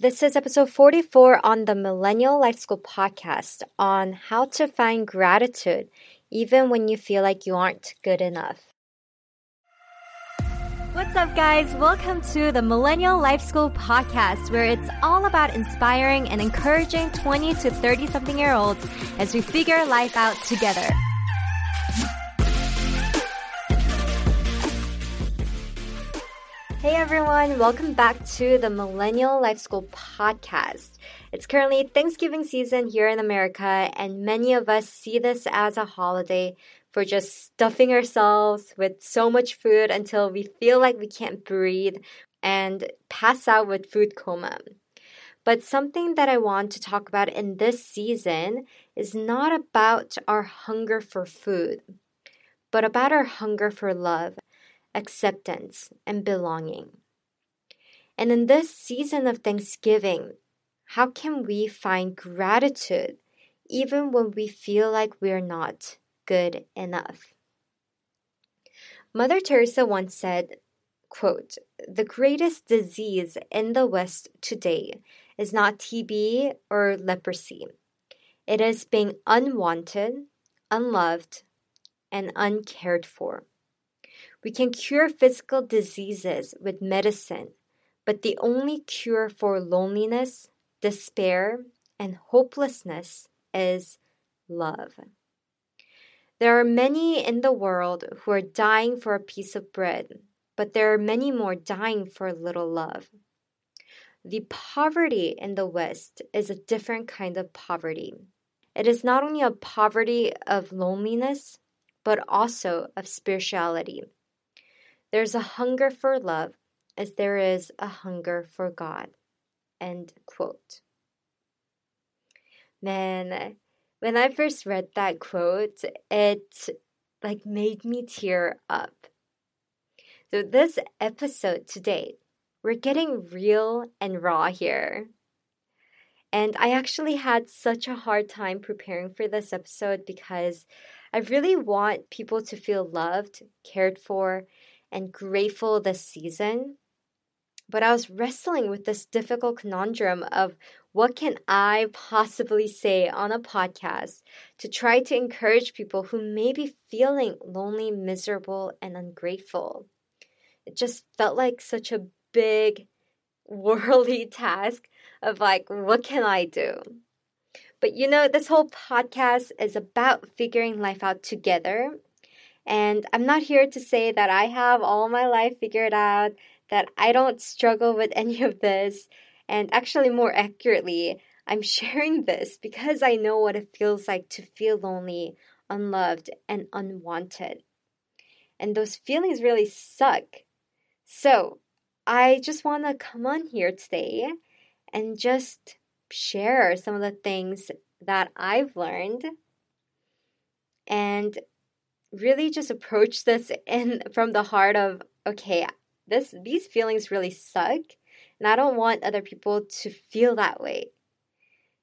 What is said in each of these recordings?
This is episode 44 on the Millennial Life School podcast on how to find gratitude even when you feel like you aren't good enough. What's up, guys? Welcome to the Millennial Life School podcast, where it's all about inspiring and encouraging 20 to 30 something year olds as we figure life out together. Hey everyone, welcome back to the Millennial Life School podcast. It's currently Thanksgiving season here in America, and many of us see this as a holiday for just stuffing ourselves with so much food until we feel like we can't breathe and pass out with food coma. But something that I want to talk about in this season is not about our hunger for food, but about our hunger for love acceptance, and belonging. And in this season of Thanksgiving, how can we find gratitude even when we feel like we're not good enough? Mother Teresa once said, quote, The greatest disease in the West today is not TB or leprosy. It is being unwanted, unloved, and uncared for. We can cure physical diseases with medicine, but the only cure for loneliness, despair, and hopelessness is love. There are many in the world who are dying for a piece of bread, but there are many more dying for a little love. The poverty in the West is a different kind of poverty. It is not only a poverty of loneliness, but also of spirituality. There's a hunger for love as there is a hunger for God. End quote. Man, when I first read that quote, it like made me tear up. So this episode today, we're getting real and raw here. And I actually had such a hard time preparing for this episode because I really want people to feel loved, cared for, and grateful this season. But I was wrestling with this difficult conundrum of what can I possibly say on a podcast to try to encourage people who may be feeling lonely, miserable, and ungrateful. It just felt like such a big, worldly task of like, what can I do? But you know, this whole podcast is about figuring life out together and I'm not here to say that I have all my life figured out, that I don't struggle with any of this. And actually, more accurately, I'm sharing this because I know what it feels like to feel lonely, unloved, and unwanted. And those feelings really suck. So, I just want to come on here today and just share some of the things that I've learned and really just approach this in from the heart of okay, this these feelings really suck and I don't want other people to feel that way.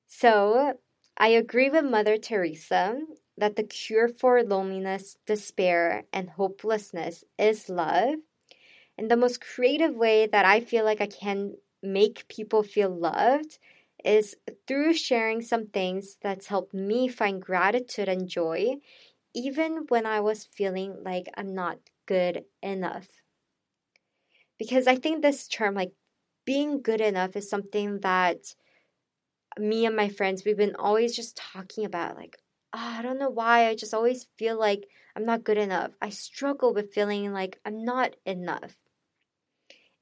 So, I agree with Mother Teresa that the cure for loneliness, despair, and hopelessness is love. And the most creative way that I feel like I can make people feel loved is through sharing some things that's helped me find gratitude and joy even when I was feeling like I'm not good enough. Because I think this term, like being good enough, is something that me and my friends, we've been always just talking about. Like, oh, I don't know why, I just always feel like I'm not good enough. I struggle with feeling like I'm not enough.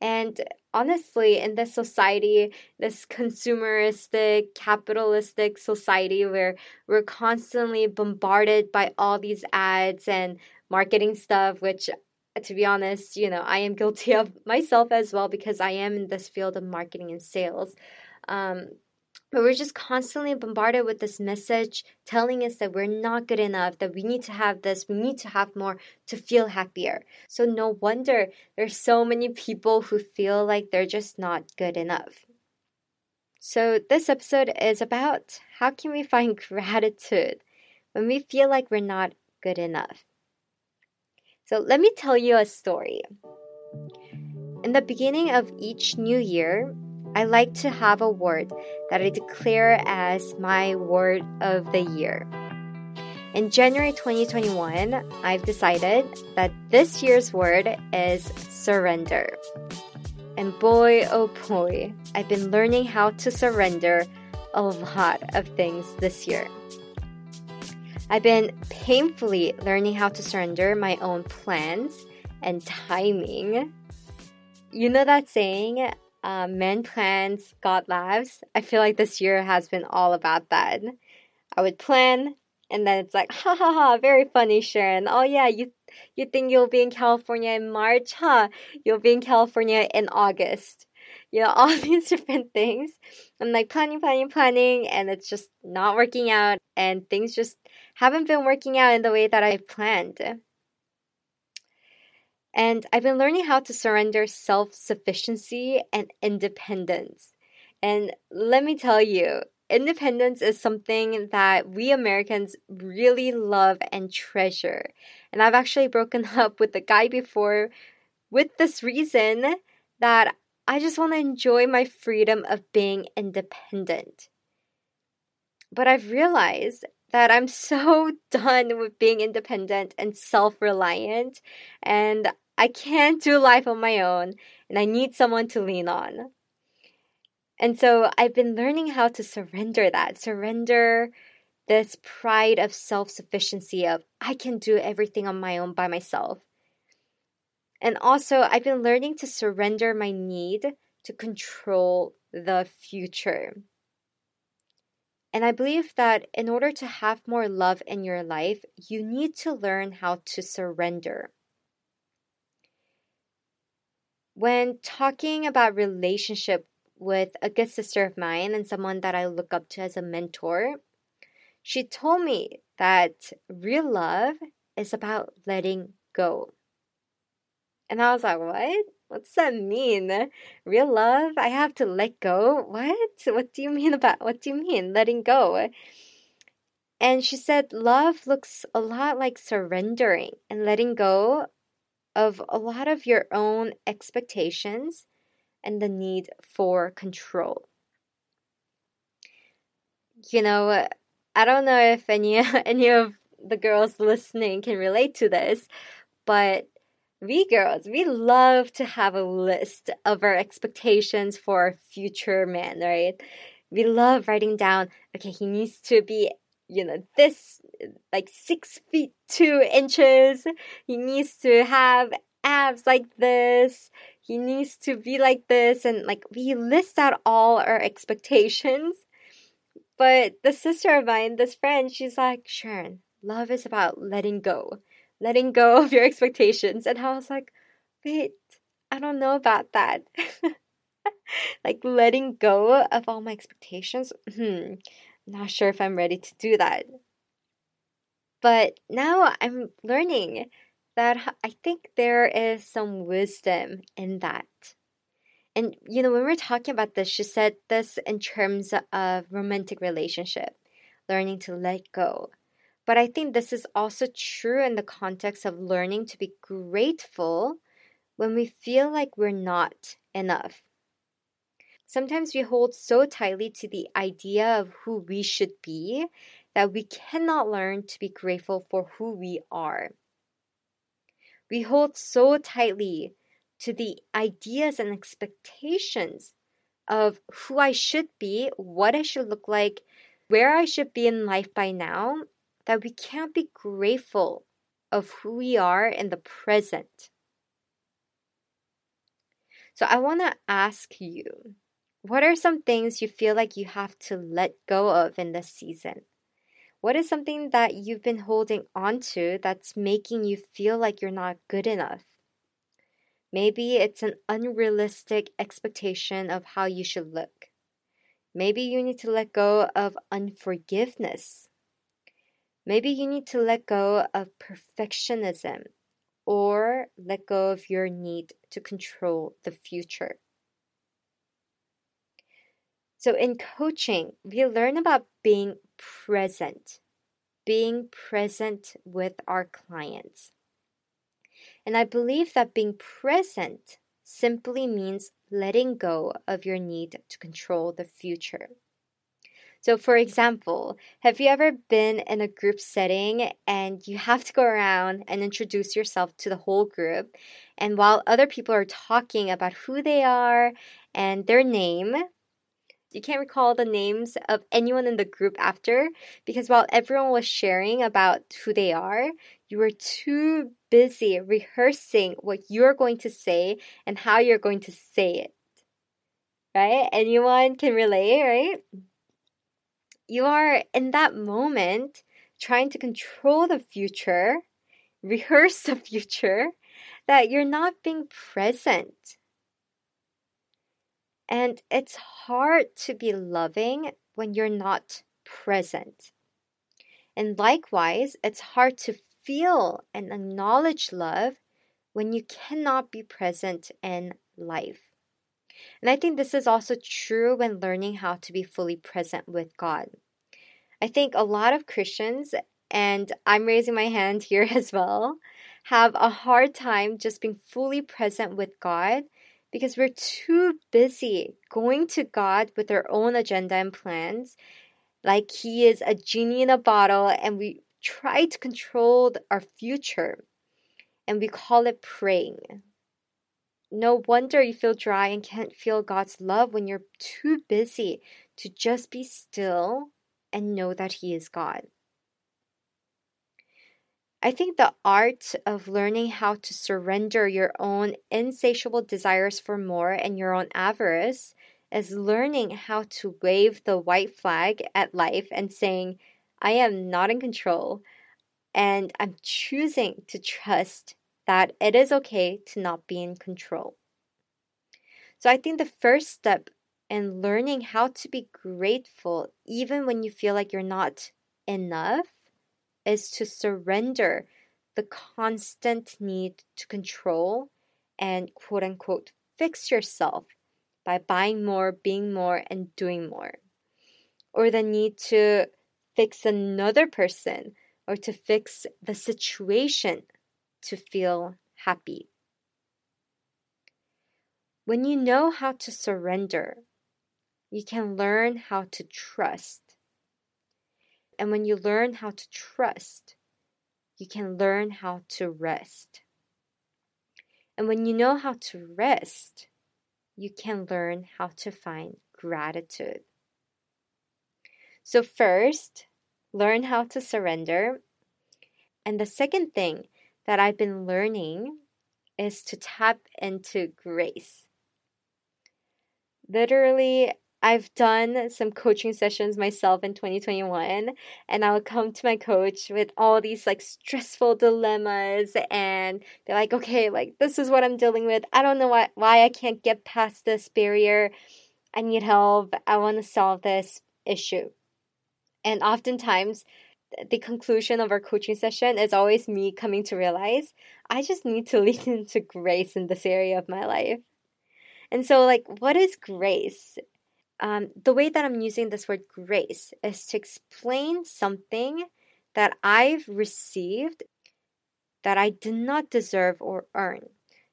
And honestly, in this society, this consumeristic, capitalistic society where we're constantly bombarded by all these ads and marketing stuff, which to be honest, you know, I am guilty of myself as well because I am in this field of marketing and sales. Um, but we're just constantly bombarded with this message telling us that we're not good enough, that we need to have this, we need to have more to feel happier. So, no wonder there's so many people who feel like they're just not good enough. So, this episode is about how can we find gratitude when we feel like we're not good enough. So, let me tell you a story. In the beginning of each new year, I like to have a word that I declare as my word of the year. In January 2021, I've decided that this year's word is surrender. And boy, oh boy, I've been learning how to surrender a lot of things this year. I've been painfully learning how to surrender my own plans and timing. You know that saying, uh, men plans, God laughs? I feel like this year has been all about that. I would plan, and then it's like, ha ha ha, very funny, Sharon. Oh yeah, you you think you'll be in California in March, huh? You'll be in California in August. You know, all these different things. I'm like planning, planning, planning, and it's just not working out, and things just haven't been working out in the way that I planned. And I've been learning how to surrender self sufficiency and independence. And let me tell you, independence is something that we Americans really love and treasure. And I've actually broken up with a guy before with this reason that I just want to enjoy my freedom of being independent. But I've realized that I'm so done with being independent and self reliant, and I can't do life on my own, and I need someone to lean on. And so I've been learning how to surrender that, surrender this pride of self sufficiency of I can do everything on my own by myself. And also, I've been learning to surrender my need to control the future. And I believe that in order to have more love in your life, you need to learn how to surrender. When talking about relationship with a good sister of mine and someone that I look up to as a mentor, she told me that real love is about letting go. And I was like, what? What's that mean? Real love? I have to let go? What? What do you mean about what do you mean letting go? And she said love looks a lot like surrendering and letting go of a lot of your own expectations and the need for control. You know, I don't know if any any of the girls listening can relate to this, but we girls, we love to have a list of our expectations for future man, right? We love writing down, okay, he needs to be, you know, this like six feet two inches. He needs to have abs like this. He needs to be like this and like we list out all our expectations. But the sister of mine this friend she's like sharon love is about letting go letting go of your expectations. And i was like wait i don't know about that. Like letting go of all my expectations? Hmm not sure if i'm ready to do that but now i'm learning that I think there is some wisdom in that. And you know, when we are talking about this, she said this in terms of romantic relationship, learning to let go. But I think this is also true in the context of learning to be grateful when we feel like we're not enough. Sometimes we hold so tightly to the idea of who we should be that we cannot learn to be grateful for who we are. We hold so tightly to the ideas and expectations of who I should be, what I should look like, where I should be in life by now, that we can't be grateful of who we are in the present. So I want to ask you what are some things you feel like you have to let go of in this season? What is something that you've been holding on to that's making you feel like you're not good enough? Maybe it's an unrealistic expectation of how you should look. Maybe you need to let go of unforgiveness. Maybe you need to let go of perfectionism or let go of your need to control the future. So, in coaching, we learn about being present, being present with our clients. And I believe that being present simply means letting go of your need to control the future. So, for example, have you ever been in a group setting and you have to go around and introduce yourself to the whole group? And while other people are talking about who they are and their name, you can't recall the names of anyone in the group after because while everyone was sharing about who they are, you were too busy rehearsing what you're going to say and how you're going to say it. Right? Anyone can relate, right? you are in that moment trying to control the future, rehearse the future, that you're not being present. And it's hard to be loving when you're not present. And likewise, it's hard to feel and acknowledge love when you cannot be present in life. And I think this is also true when learning how to be fully present with God. I think a lot of Christians, and I'm raising my hand here as well, have a hard time just being fully present with God because we're too busy going to God with our own agenda and plans, like He is a genie in a bottle, and we try to control our future and we call it praying. No wonder you feel dry and can't feel God's love when you're too busy to just be still and know that He is God. I think the art of learning how to surrender your own insatiable desires for more and your own avarice is learning how to wave the white flag at life and saying, I am not in control, and I'm choosing to trust that it is okay to not be in control. So I think the first step in learning how to be grateful, even when you feel like you're not enough, is to surrender the constant need to control and quote unquote fix yourself by buying more, being more, and doing more. Or the need to fix another person or to fix the situation to feel happy. When you know how to surrender, you can learn how to trust. And when you learn how to trust, you can learn how to rest. And when you know how to rest, you can learn how to find gratitude. So, first, learn how to surrender. And the second thing that I've been learning is to tap into grace. Literally, I've done some coaching sessions myself in 2021, and I would come to my coach with all these like stressful dilemmas and be like, okay, like this is what I'm dealing with. I don't know why, why I can't get past this barrier. I need help. I want to solve this issue. And oftentimes, the conclusion of our coaching session is always me coming to realize I just need to lean into grace in this area of my life. And so, like, what is grace? Um, the way that I'm using this word grace is to explain something that I've received that I did not deserve or earn.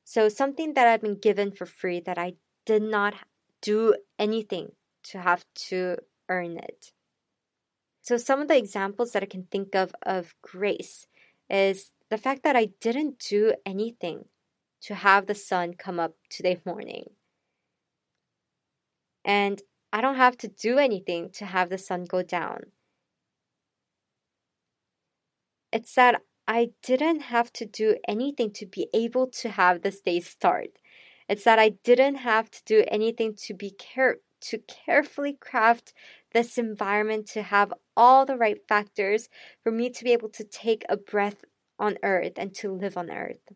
So, something that I've been given for free that I did not do anything to have to earn it. So, some of the examples that I can think of of grace is the fact that I didn't do anything to have the sun come up today morning. And I don't have to do anything to have the sun go down. It's that I didn't have to do anything to be able to have this day start. It's that I didn't have to do anything to be care to carefully craft this environment to have all the right factors for me to be able to take a breath on earth and to live on earth.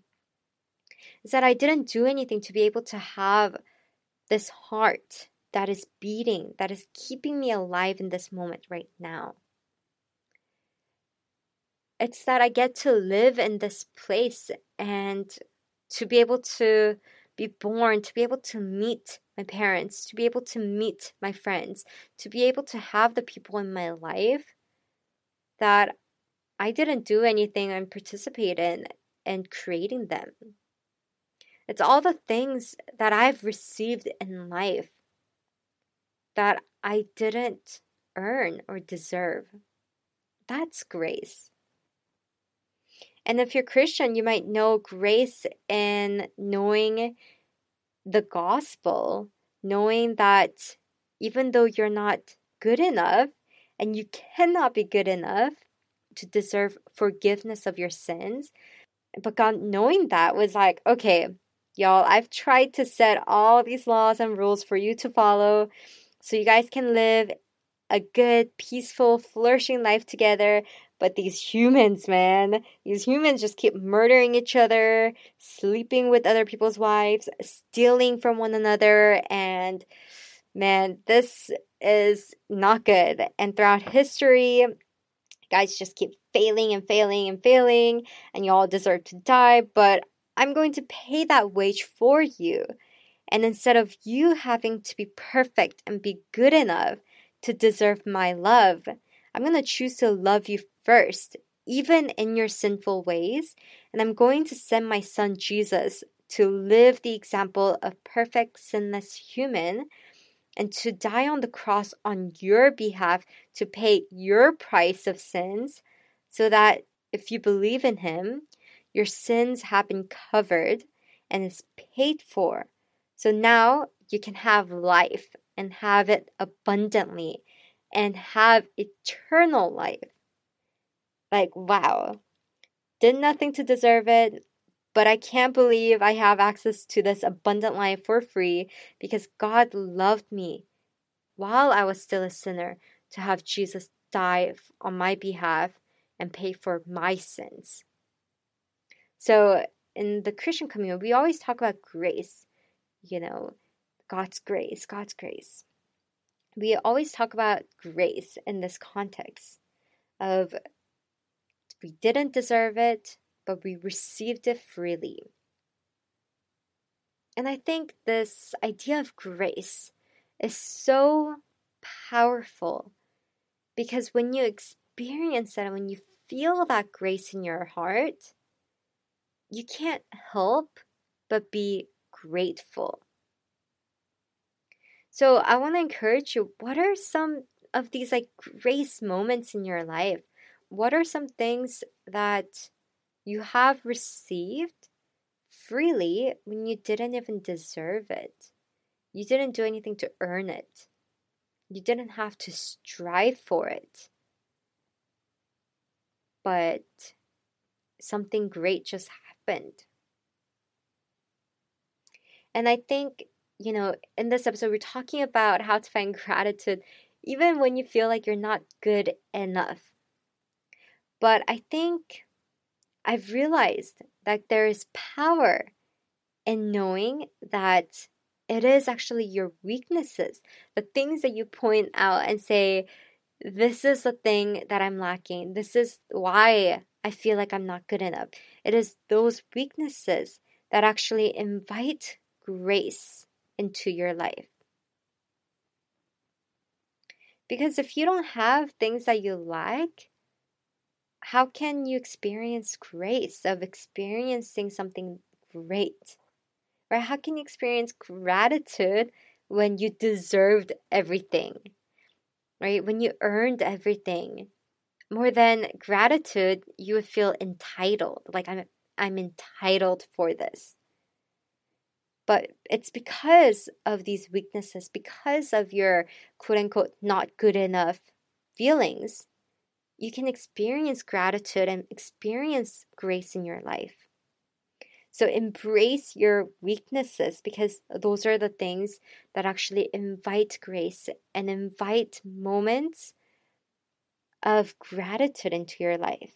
Is that I didn't do anything to be able to have this heart that is beating, that is keeping me alive in this moment right now. It's that I get to live in this place and to be able to be born, to be able to meet my parents, to be able to meet my friends, to be able to have the people in my life that I didn't do anything and participate in and creating them. It's all the things that I've received in life that I didn't earn or deserve. That's grace. And if you're Christian, you might know grace in knowing the gospel, knowing that even though you're not good enough and you cannot be good enough to deserve forgiveness of your sins, but God knowing that was like, okay, y'all, I've tried to set all these laws and rules for you to follow so you guys can live a good, peaceful, flourishing life together. But these humans, man, these humans just keep murdering each other, sleeping with other people's wives, stealing from one another, and man, this is not good. And throughout history, guys just keep failing and failing and failing, and you all deserve to die, but I'm going to pay that wage for you. And instead of you having to be perfect and be good enough to deserve my love, I'm going to choose to love you first, even in your sinful ways. And I'm going to send my son Jesus to live the example of perfect, sinless human and to die on the cross on your behalf to pay your price of sins so that if you believe in him, your sins have been covered and is paid for. So now you can have life and have it abundantly and have eternal life. Like, wow. Did nothing to deserve it, but I can't believe I have access to this abundant life for free because God loved me while I was still a sinner to have Jesus die on my behalf and pay for my sins. So, in the Christian community, we always talk about grace, you know, God's grace, God's grace. We always talk about grace in this context of we didn't deserve it, but we received it freely. And I think this idea of grace is so powerful because when you experience that and when you feel that grace in your heart, you can't help but be grateful. So I want to encourage you what are some of these like grace moments in your life? What are some things that you have received freely when you didn't even deserve it. You didn't do anything to earn it. You didn't have to strive for it. But something great just happened. And I think, you know, in this episode, we're talking about how to find gratitude even when you feel like you're not good enough. But I think I've realized that there is power in knowing that it is actually your weaknesses, the things that you point out and say, This is the thing that I'm lacking. This is why I feel like I'm not good enough. It is those weaknesses that actually invite grace into your life. Because if you don't have things that you like, how can you experience grace of experiencing something great? Right? How can you experience gratitude when you deserved everything? Right? When you earned everything. More than gratitude, you would feel entitled. Like I'm I'm entitled for this. But it's because of these weaknesses, because of your quote unquote not good enough feelings you can experience gratitude and experience grace in your life. So embrace your weaknesses because those are the things that actually invite grace and invite moments of gratitude into your life.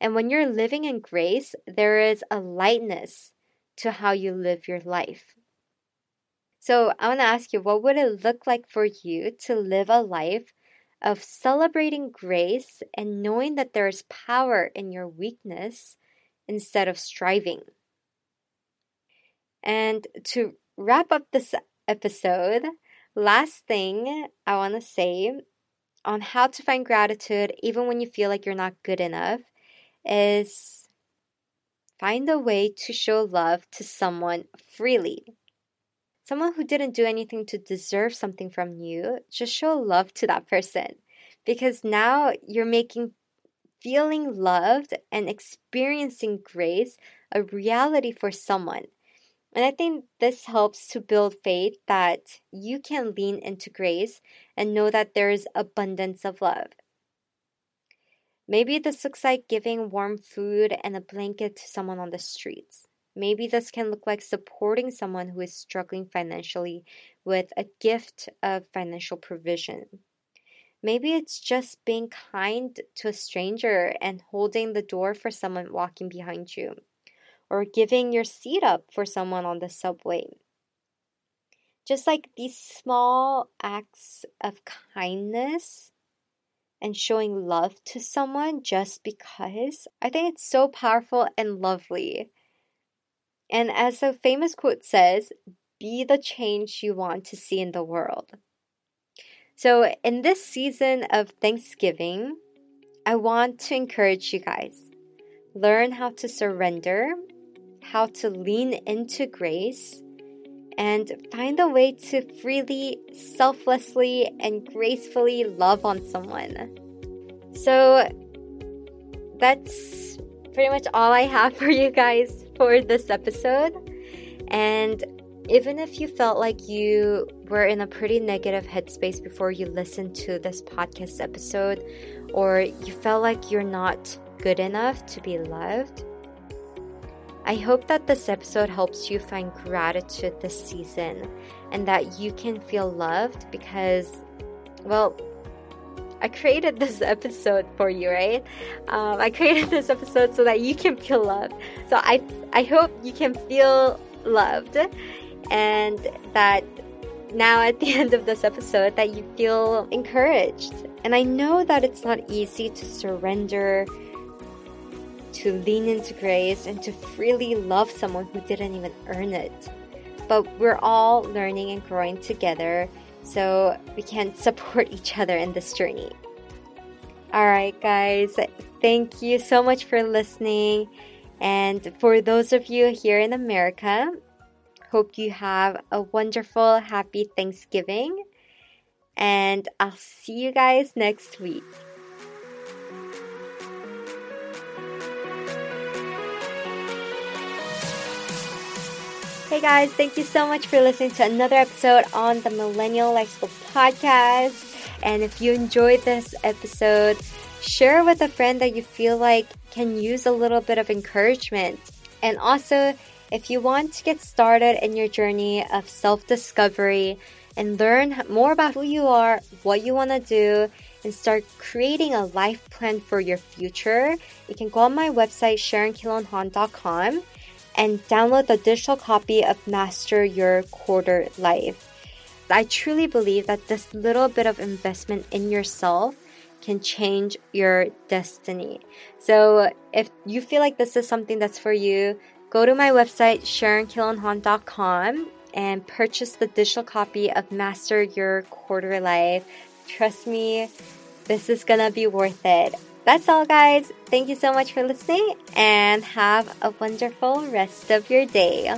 And when you're living in grace, there is a lightness to how you live your life. So I want to ask you, what would it look like for you to live a life of celebrating grace and knowing that there is power in your weakness instead of striving. And to wrap up this episode, last thing I want to say on how to find gratitude even when you feel like you're not good enough is find a way to show love to someone freely. Someone who didn't do anything to deserve something from you, just show love to that person because now you're making feeling loved and experiencing grace a reality for someone. And I think this helps to build faith that you can lean into grace and know that there is abundance of love. Maybe this looks like giving warm food and a blanket to someone on the streets. Maybe this can look like supporting someone who is struggling financially with a gift of financial provision. Maybe it's just being kind to a stranger and holding the door for someone walking behind you, or giving your seat up for someone on the subway. Just like these small acts of kindness and showing love to someone just because, I think it's so powerful and lovely. And as a famous quote says, be the change you want to see in the world. So, in this season of Thanksgiving, I want to encourage you guys learn how to surrender, how to lean into grace, and find a way to freely, selflessly, and gracefully love on someone. So, that's pretty much all I have for you guys for this episode. And even if you felt like you were in a pretty negative headspace before you listened to this podcast episode, or you felt like you're not good enough to be loved, I hope that this episode helps you find gratitude this season and that you can feel loved because, well, I created this episode for you, right? Um, I created this episode so that you can feel loved. So I, I hope you can feel loved and that now at the end of this episode that you feel encouraged. And I know that it's not easy to surrender, to lean into grace, and to freely love someone who didn't even earn it. But we're all learning and growing together, so we can support each other in this journey. All right, guys, thank you so much for listening. And for those of you here in America, Hope you have a wonderful, happy Thanksgiving. And I'll see you guys next week. Hey guys, thank you so much for listening to another episode on the Millennial Life School podcast. And if you enjoyed this episode, share with a friend that you feel like can use a little bit of encouragement. And also, if you want to get started in your journey of self discovery and learn more about who you are, what you want to do, and start creating a life plan for your future, you can go on my website, SharonKilonhan.com, and download the digital copy of Master Your Quarter Life. I truly believe that this little bit of investment in yourself can change your destiny. So, if you feel like this is something that's for you, Go to my website, SharonKillenhan.com, and purchase the digital copy of Master Your Quarter Life. Trust me, this is gonna be worth it. That's all, guys. Thank you so much for listening and have a wonderful rest of your day.